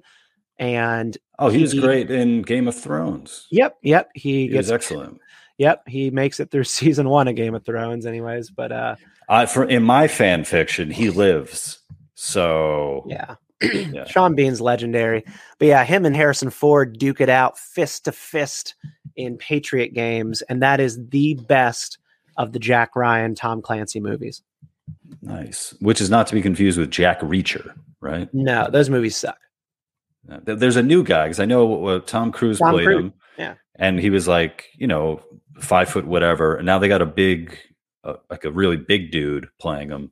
And Oh, he was great in Game of Thrones. yep, yep, he He gets excellent. yep, he makes it through season one of Game of Thrones, anyways. But uh, I for in my fan fiction, he lives. So yeah. Yeah. Sean Bean's legendary. But yeah, him and Harrison Ford duke it out fist to fist in Patriot games, and that is the best of the Jack Ryan, Tom Clancy movies. nice. Which is not to be confused with Jack Reacher, right? No, those movies suck. Uh, there- There's a new guy because I know uh, Tom Cruise Tom played Cruise, him. yeah. and he was like, you know, five foot whatever, and now they got a big, uh, like a really big dude playing him.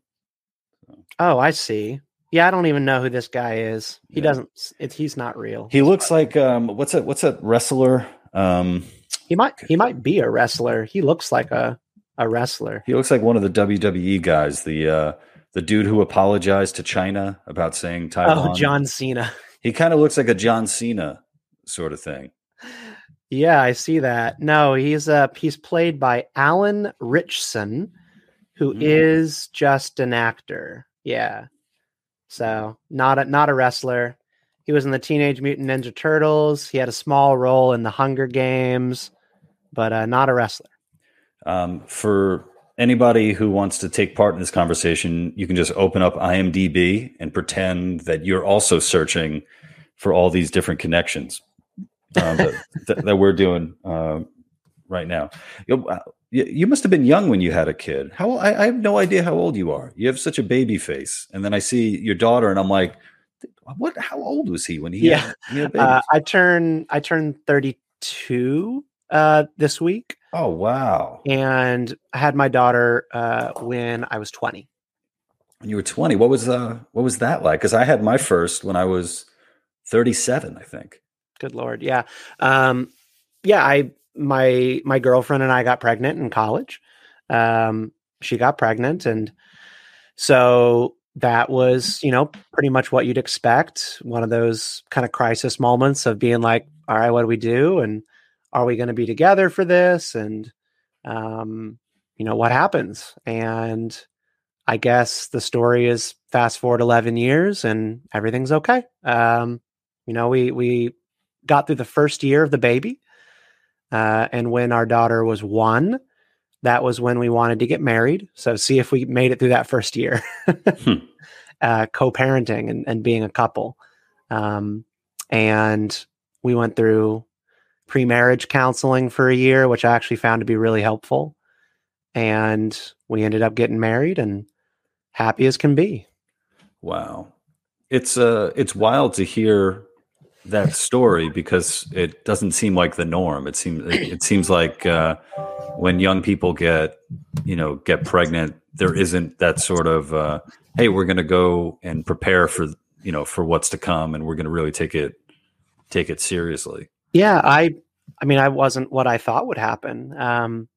Oh, I see. Yeah, I don't even know who this guy is. He Yeah. doesn't. It, he's not real. He looks like um, what's that? What's that wrestler? Um, He might. He might be a wrestler. He looks like a a wrestler. he looks like one of the WWE guys. The uh, the dude who apologized to China about saying Taiwan. Oh, John Cena. He kind of looks like a John Cena sort of thing. Yeah, I see that. No, he's uh he's played by Alan Ritchson, who is Mm. just an actor. Yeah. So not a not a wrestler. He was in the Teenage Mutant Ninja Turtles. He had a small role in the Hunger Games, but uh, not a wrestler. Um, for anybody who wants to take part in this conversation, you can just open up IMDb and pretend that you're also searching for all these different connections um, that, that, that we're doing uh, right now. You, uh, you, you must have been young when you had a kid. How I, I have no idea how old you are. You have such a baby face, and then I see your daughter, and I'm like, what? How old was he when he? Yeah. had, he had? Uh, I turn I turned 32 uh, this week. Oh wow! And I had my daughter uh, when I was 20. When you were 20, what was uh what was that like? Because I had my first when I was 37, I think. Good lord, yeah, um, yeah. I my my girlfriend and I got pregnant in college. Um, she got pregnant, and so that was you know pretty much what you'd expect. One of those kind of crisis moments of being like, all right, what do we do? And are we going to be together for this? And um, you know what happens? And I guess the story is fast forward 11 years and everything's okay. Um, you know, we we got through the first year of the baby, uh, and when our daughter was one, that was when we wanted to get married. So see if we made it through that first year, hmm. uh, co-parenting and, and being a couple. Um, and we went through pre-marriage counseling for a year, which I actually found to be really helpful. And we ended up getting married and happy as can be. Wow. It's uh it's wild to hear that story because it doesn't seem like the norm. It seems it seems like uh, when young people get you know get pregnant, there isn't that sort of uh, hey, we're going to go and prepare for you know for what's to come, and we're going to really take it take it seriously. Yeah, I I mean, I wasn't what I thought would happen. Um,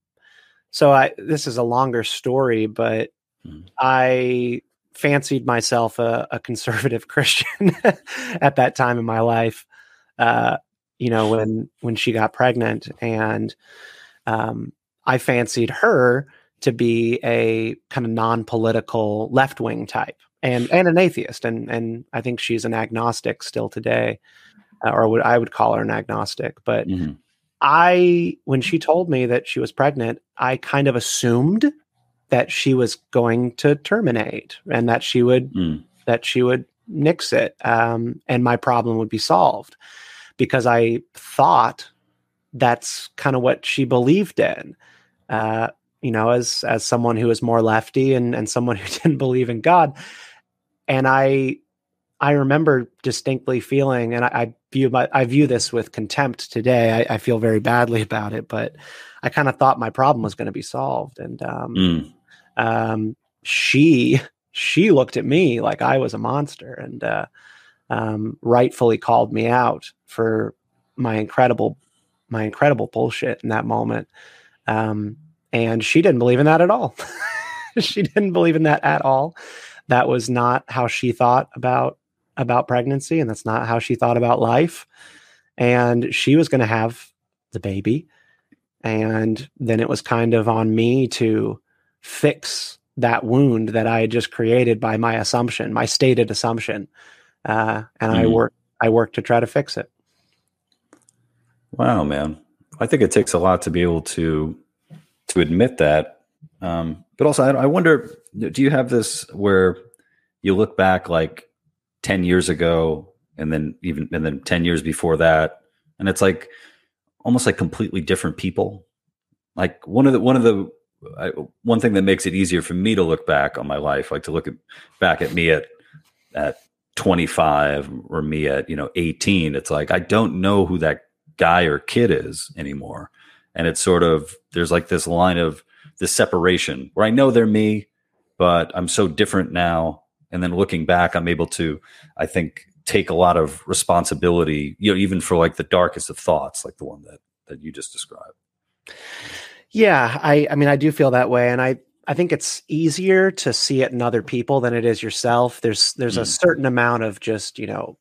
so I this is a longer story, but mm. I fancied myself a, a conservative Christian at that time in my life. Uh, you know, when when she got pregnant, and um, I fancied her to be a kind of non-political left-wing type, and and an atheist, and and I think she's an agnostic still today, or what I would call her an agnostic. But mm-hmm. I, when she told me that she was pregnant, I kind of assumed that she was going to terminate and that she would mm. that she would nix it um, and my problem would be solved because I thought that's kind of what she believed in. Uh, you know, as as someone who is more lefty and and someone who didn't believe in God, and I I remember distinctly feeling, and I, I view my I view this with contempt today. I, I feel very badly about it, but I kind of thought my problem was going to be solved, and um, mm um, she she looked at me like I was a monster and uh, um, rightfully called me out for my incredible my incredible bullshit in that moment. Um, and she didn't believe in that at all. she didn't believe in that at all. That was not how she thought about about pregnancy, and that's not how she thought about life. And she was going to have the baby, and then it was kind of on me to fix that wound that I had just created by my assumption, my stated assumption, uh, and mm. I work I work to try to fix it. Wow, man! I think it takes a lot to be able to to admit that. Um, but also, I, I wonder, do you have this where you look back like ten years ago, and then even and then ten years before that, and it's like almost like completely different people. Like one of the one of the I, one thing that makes it easier for me to look back on my life, like to look at, back at me at at 25 or me at you know 18, it's like I don't know who that guy or kid is anymore, and it's sort of there's like this line of this separation where I know they're me, but I'm so different now. And then looking back, I'm able to, I think, take a lot of responsibility, you know, even for like the darkest of thoughts, like the one that that you just described. Yeah, I I mean I do feel that way and I I think it's easier to see it in other people than it is yourself. There's there's mm. a certain amount of just, you know,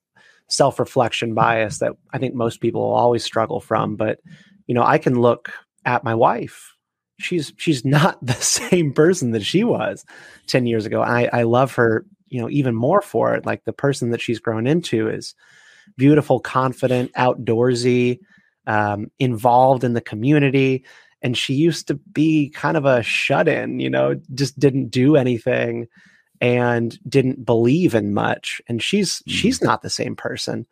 self-reflection bias that I think most people always struggle from, but you know, I can look at my wife. She's she's not the same person that she was 10 years ago. I I love her, you know, even more for it. Like the person that she's grown into is beautiful, confident, outdoorsy, um, involved in the community and she used to be kind of a shut in, you know, just didn't do anything and didn't believe in much. And she's mm. she's not the same person.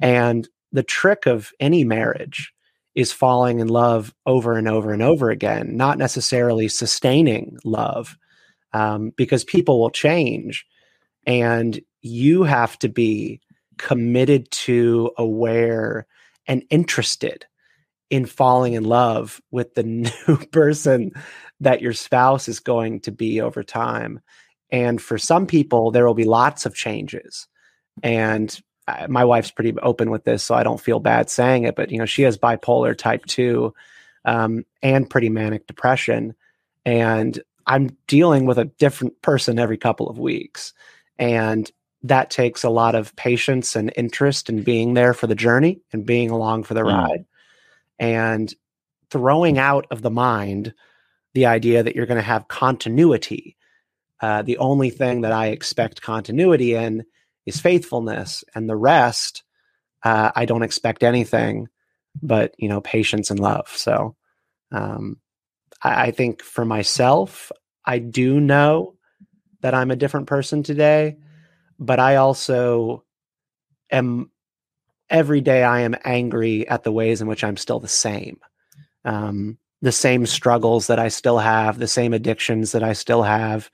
And the trick of any marriage is falling in love over and over and over again, not necessarily sustaining love, um, because people will change, and you have to be committed to, aware, and interested in falling in love with the new person that your spouse is going to be over time. And for some people, there will be lots of changes. And uh, my wife's pretty open with this, so I don't feel bad saying it. But you know, she has bipolar type two um, and pretty manic depression, and I'm dealing with a different person every couple of weeks, and that takes a lot of patience and interest in being there for the journey and being along for the mm. ride, and throwing out of the mind the idea that you're going to have continuity. Uh, the only thing that I expect continuity in is faithfulness, and the rest, uh, I don't expect anything but you know patience and love. So, um, I, I think for myself, I do know that I'm a different person today, but I also am every day I am angry at the ways in which I'm still the same. Um, the same struggles that I still have, the same addictions that I still have,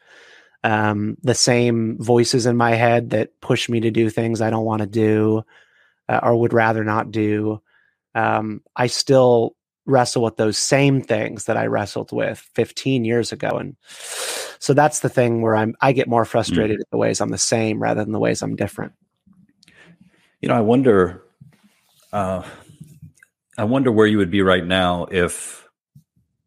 um, the same voices in my head that push me to do things I don't want to do uh, or would rather not do. Um, I still wrestle with those same things that I wrestled with 15 years ago. And so that's the thing where I'm, I get more mm. frustrated mm. at the ways I'm the same rather than the ways I'm different. You know, I wonder, uh, I wonder where you would be right now if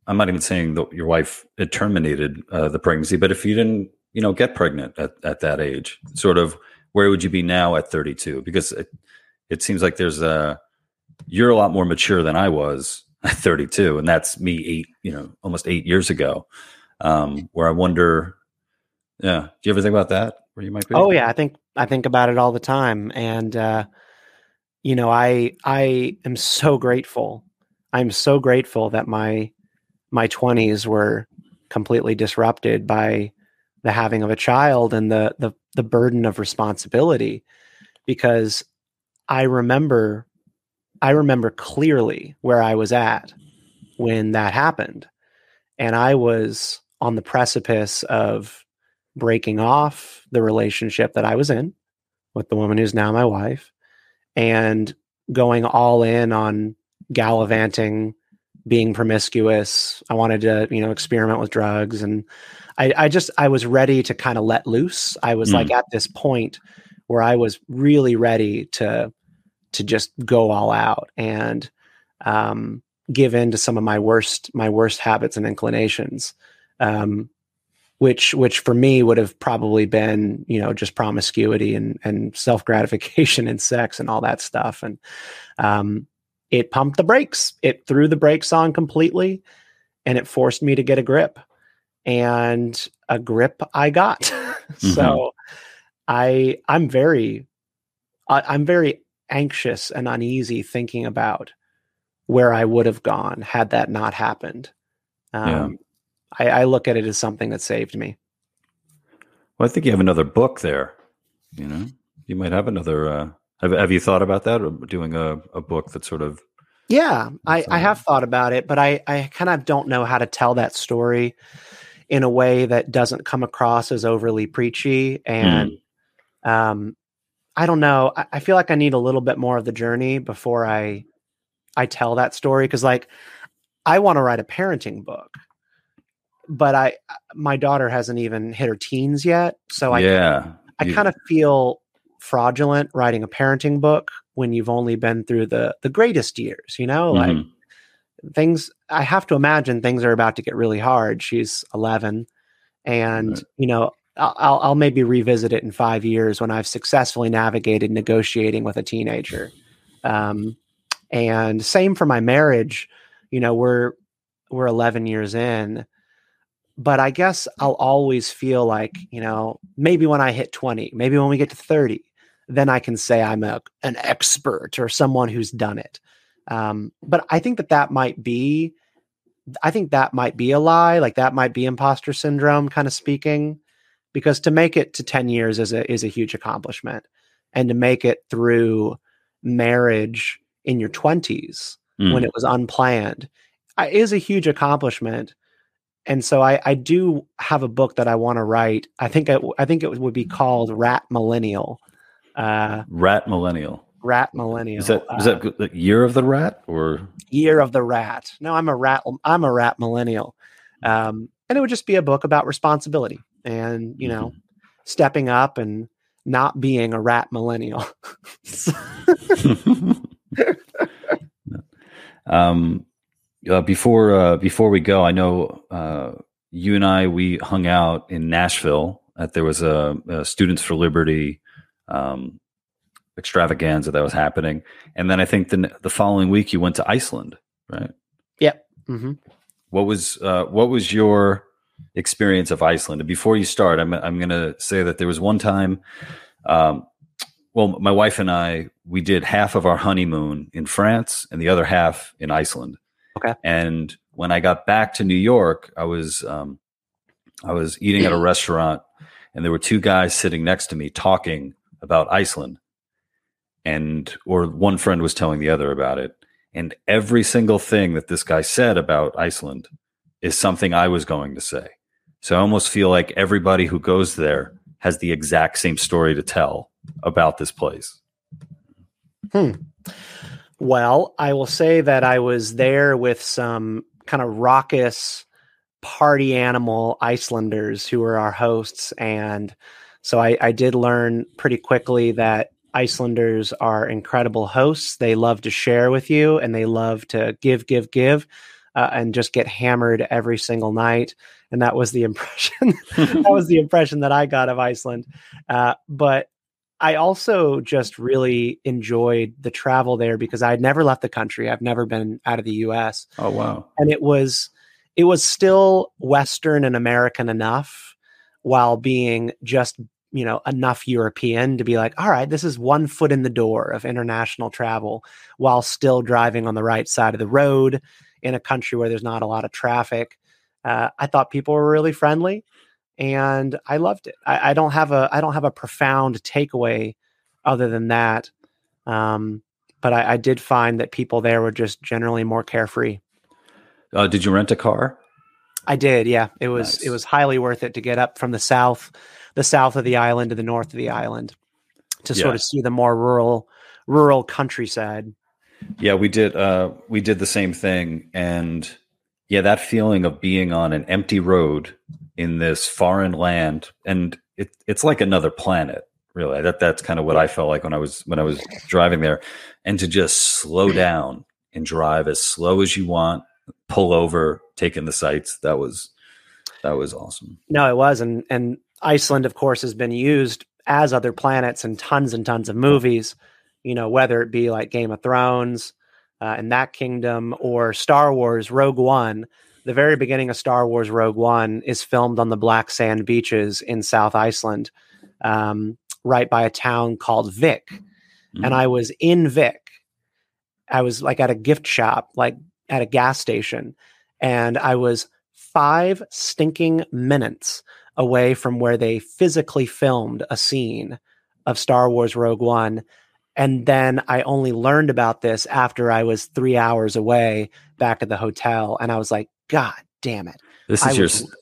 I'm not even saying that your wife had terminated uh, the pregnancy, but if you didn't, you know, get pregnant at, at that age, sort of where would you be now at 32? Because it, it seems like there's a, you're a lot more mature than I was at 32, and that's me eight, you know, almost eight years ago. Um, where I wonder, yeah, do you ever think about that? Where you might be? Oh yeah, I think I think about it all the time, and uh, you know, I I am so grateful. I'm so grateful that my my 20s were completely disrupted by the having of a child and the the the burden of responsibility because I remember I remember clearly where I was at when that happened. And I was on the precipice of breaking off the relationship that I was in with the woman who's now my wife and going all in on gallivanting, being promiscuous. I wanted to, you know, experiment with drugs. And I, I just, I was ready to kind of let loose. I was mm. like at this point where I was really ready to to just go all out and um, give in to some of my worst my worst habits and inclinations um, which which for me would have probably been you know just promiscuity and and self gratification and sex and all that stuff and um, it pumped the brakes it threw the brakes on completely and it forced me to get a grip and a grip I got mm-hmm. so I I'm very I, I'm very anxious and uneasy thinking about where I would have gone had that not happened. Um, yeah. I, I, look at it as something that saved me. Well, I think you have another book there. You know, you might have another. Uh, have Have you thought about that, or doing a, a book that sort of? Yeah, I, I have thought about it, but I I kind of don't know how to tell that story in a way that doesn't come across as overly preachy and mm. um I don't know. I, I feel like I need a little bit more of the journey before I I tell that story because like I want to write a parenting book, but I my daughter hasn't even hit her teens yet, so I yeah I, I kind of feel fraudulent writing a parenting book when you've only been through the the greatest years, you know, mm-hmm. like things I have to imagine things are about to get really hard. She's 11 and right. you know I'll, I'll maybe revisit it in five years when I've successfully navigated negotiating with a teenager. Um, and same for my marriage. You know, we're we're 11 years in, but I guess I'll always feel like you know maybe when I hit 20, maybe when we get to 30, then I can say I'm a an expert or someone who's done it. Um, but I think that that might be, I think that might be a lie. Like that might be imposter syndrome, kind of speaking because to make it to 10 years is a is a huge accomplishment and to make it through marriage in your 20s mm. when it was unplanned is a huge accomplishment and so I, I do have a book that I want to write. I think I, I think it would be called Rat Millennial. Uh, Rat Millennial. rat millennial. Is that is that the year of the rat or year of the rat? No, I'm a rat. I'm a rat millennial, um, and it would just be a book about responsibility and you know, stepping up and not being a rat millennial. um, uh, before uh, before we go, I know uh, you and I we hung out in Nashville. That there was a, a Students for Liberty um, extravaganza that was happening, and then I think the the following week you went to Iceland, right? Yep. Mm-hmm. What was uh, what was your experience of Iceland? And before you start, I'm I'm going to say that there was one time. Um, well, my wife and I, we did half of our honeymoon in France and the other half in Iceland. Okay. And when I got back to New York, I was um, I was eating at a restaurant, and there were two guys sitting next to me talking about Iceland, and or one friend was telling the other about it, and every single thing that this guy said about Iceland is something I was going to say. So I almost feel like everybody who goes there has the exact same story to tell about this place. Hmm. Well, I will say that I was there with some kind of raucous party animal Icelanders who were our hosts. And so I, I did learn pretty quickly that Icelanders are incredible hosts. They love to share with you and they love to give, give, give, uh, and just get hammered every single night. And that was the impression. that was the impression that I got of Iceland. Uh, but I also just really enjoyed the travel there because I had never left the country. I've never been out of the US. Oh wow. And it was it was still western and American enough while being just, you know, enough European to be like, all right, this is one foot in the door of international travel while still driving on the right side of the road in a country where there's not a lot of traffic. Uh, I thought people were really friendly and I loved it. I, I, don't have a I don't have a profound takeaway other than that. Um, but I, I, did find that people there were just generally more carefree. Uh, did you rent a car? I did. Yeah, it was nice. it was highly worth it to get up from the south, the south of the island to the north of the island, to yeah. sort of see the more rural rural countryside. Yeah, we did. Uh, we did the same thing, and yeah, that feeling of being on an empty road in this foreign land, and it, it's like another planet. Really, that that's kind of what I felt like when I was when I was driving there, and to just slow down and drive as slow as you want, pull over, take in the sights. That was that was awesome. No, it was, and and Iceland, of course, has been used as other planets in tons and tons of movies. You know, whether it be like Game of Thrones uh, in that kingdom or Star Wars Rogue One the very beginning of Star Wars Rogue One is filmed on the black sand beaches in South Iceland, um, right by a town called Vik. Mm-hmm. And I was in Vik. I was like at a gift shop, like at a gas station, and I was five stinking minutes away from where they physically filmed a scene of Star Wars Rogue One. And then I only learned about this after I was three hours away back at the hotel. And I was like, God damn it. This is I your was,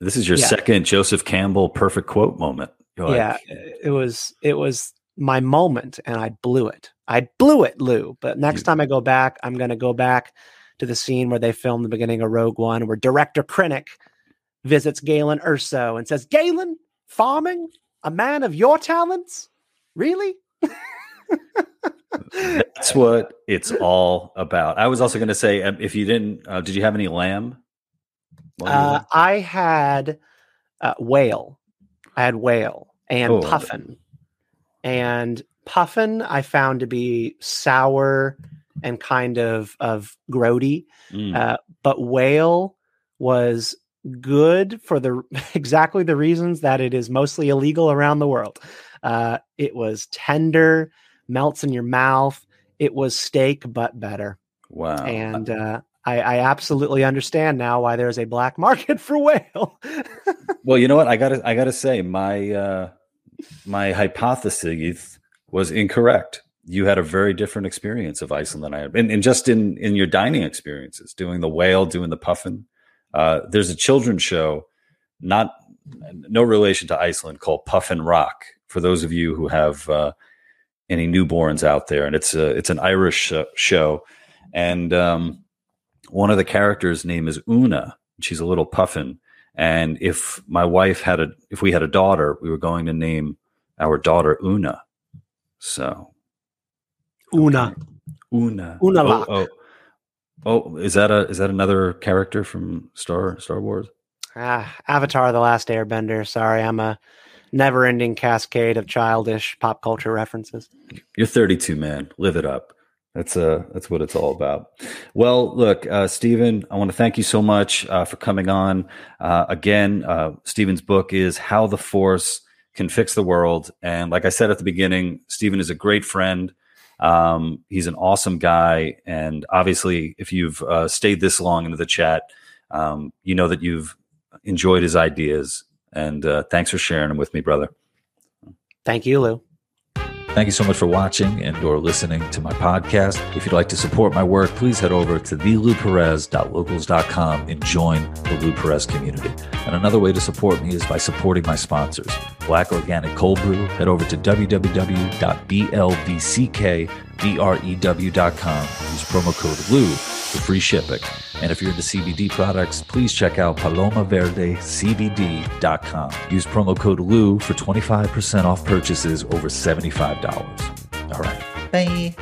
this is your yeah. second Joseph Campbell perfect quote moment. Like, yeah, it was it was my moment and I blew it. I blew it, Lou. But next you, time I go back, I'm going to go back to the scene where they filmed the beginning of Rogue One, where director Krennic visits Galen Erso and says, "Galen, farming, a man of your talents, really?" That's what it's all about. I was also going to say, um, if you didn't, uh, did you have any lamb? Uh, I had uh, whale. I had whale and oh. puffin. And puffin I found to be sour and kind of of grody, mm. uh, but whale was good for the exactly the reasons that it is mostly illegal around the world. Uh, it was tender, melts in your mouth. It was steak, but better. Wow. And uh, I, I, absolutely understand now why there's a black market for whale. well, you know what? I gotta I gotta say, my uh, my hypothesis was incorrect. You had a very different experience of Iceland than I had. And, and just in in your dining experiences, doing the whale, doing the puffin. Uh, there's a children's show, not no relation to Iceland, called Puffin Rock. For those of you who have uh, any newborns out there, and it's a it's an Irish uh, show, and um, one of the characters' name is Una. She's a little puffin, and if my wife had a if we had a daughter, we were going to name our daughter Una. So Una. Una. Una oh, oh, oh, is that a is that another character from Star Star Wars? Ah, Avatar: The Last Airbender. Sorry, I'm a never-ending cascade of childish pop culture references. You're 32, man. Live it up. That's uh that's what it's all about. Well, look, uh, Stephen, I want to thank you so much uh, for coming on. Uh, again, uh, Stephen's book is How the Force Can Fix the World, and like I said at the beginning, Stephen is a great friend. Um, he's an awesome guy, and obviously, if you've uh, stayed this long into the chat, um, you know that you've enjoyed his ideas. And uh, thanks for sharing them with me, brother. Thank you, Lou. Thank you so much for watching and or listening to my podcast. If you'd like to support my work, please head over to thelouperez.locals.com and join the Lou Perez community. And another way to support me is by supporting my sponsors. Black Organic Cold Brew, head over to www.blvckbrew.com. Use promo code LOU for free shipping. And if you're into CBD products, please check out palomaverdecbd.com. Use promo code LOU for 25% off purchases over $75. All right. Bye.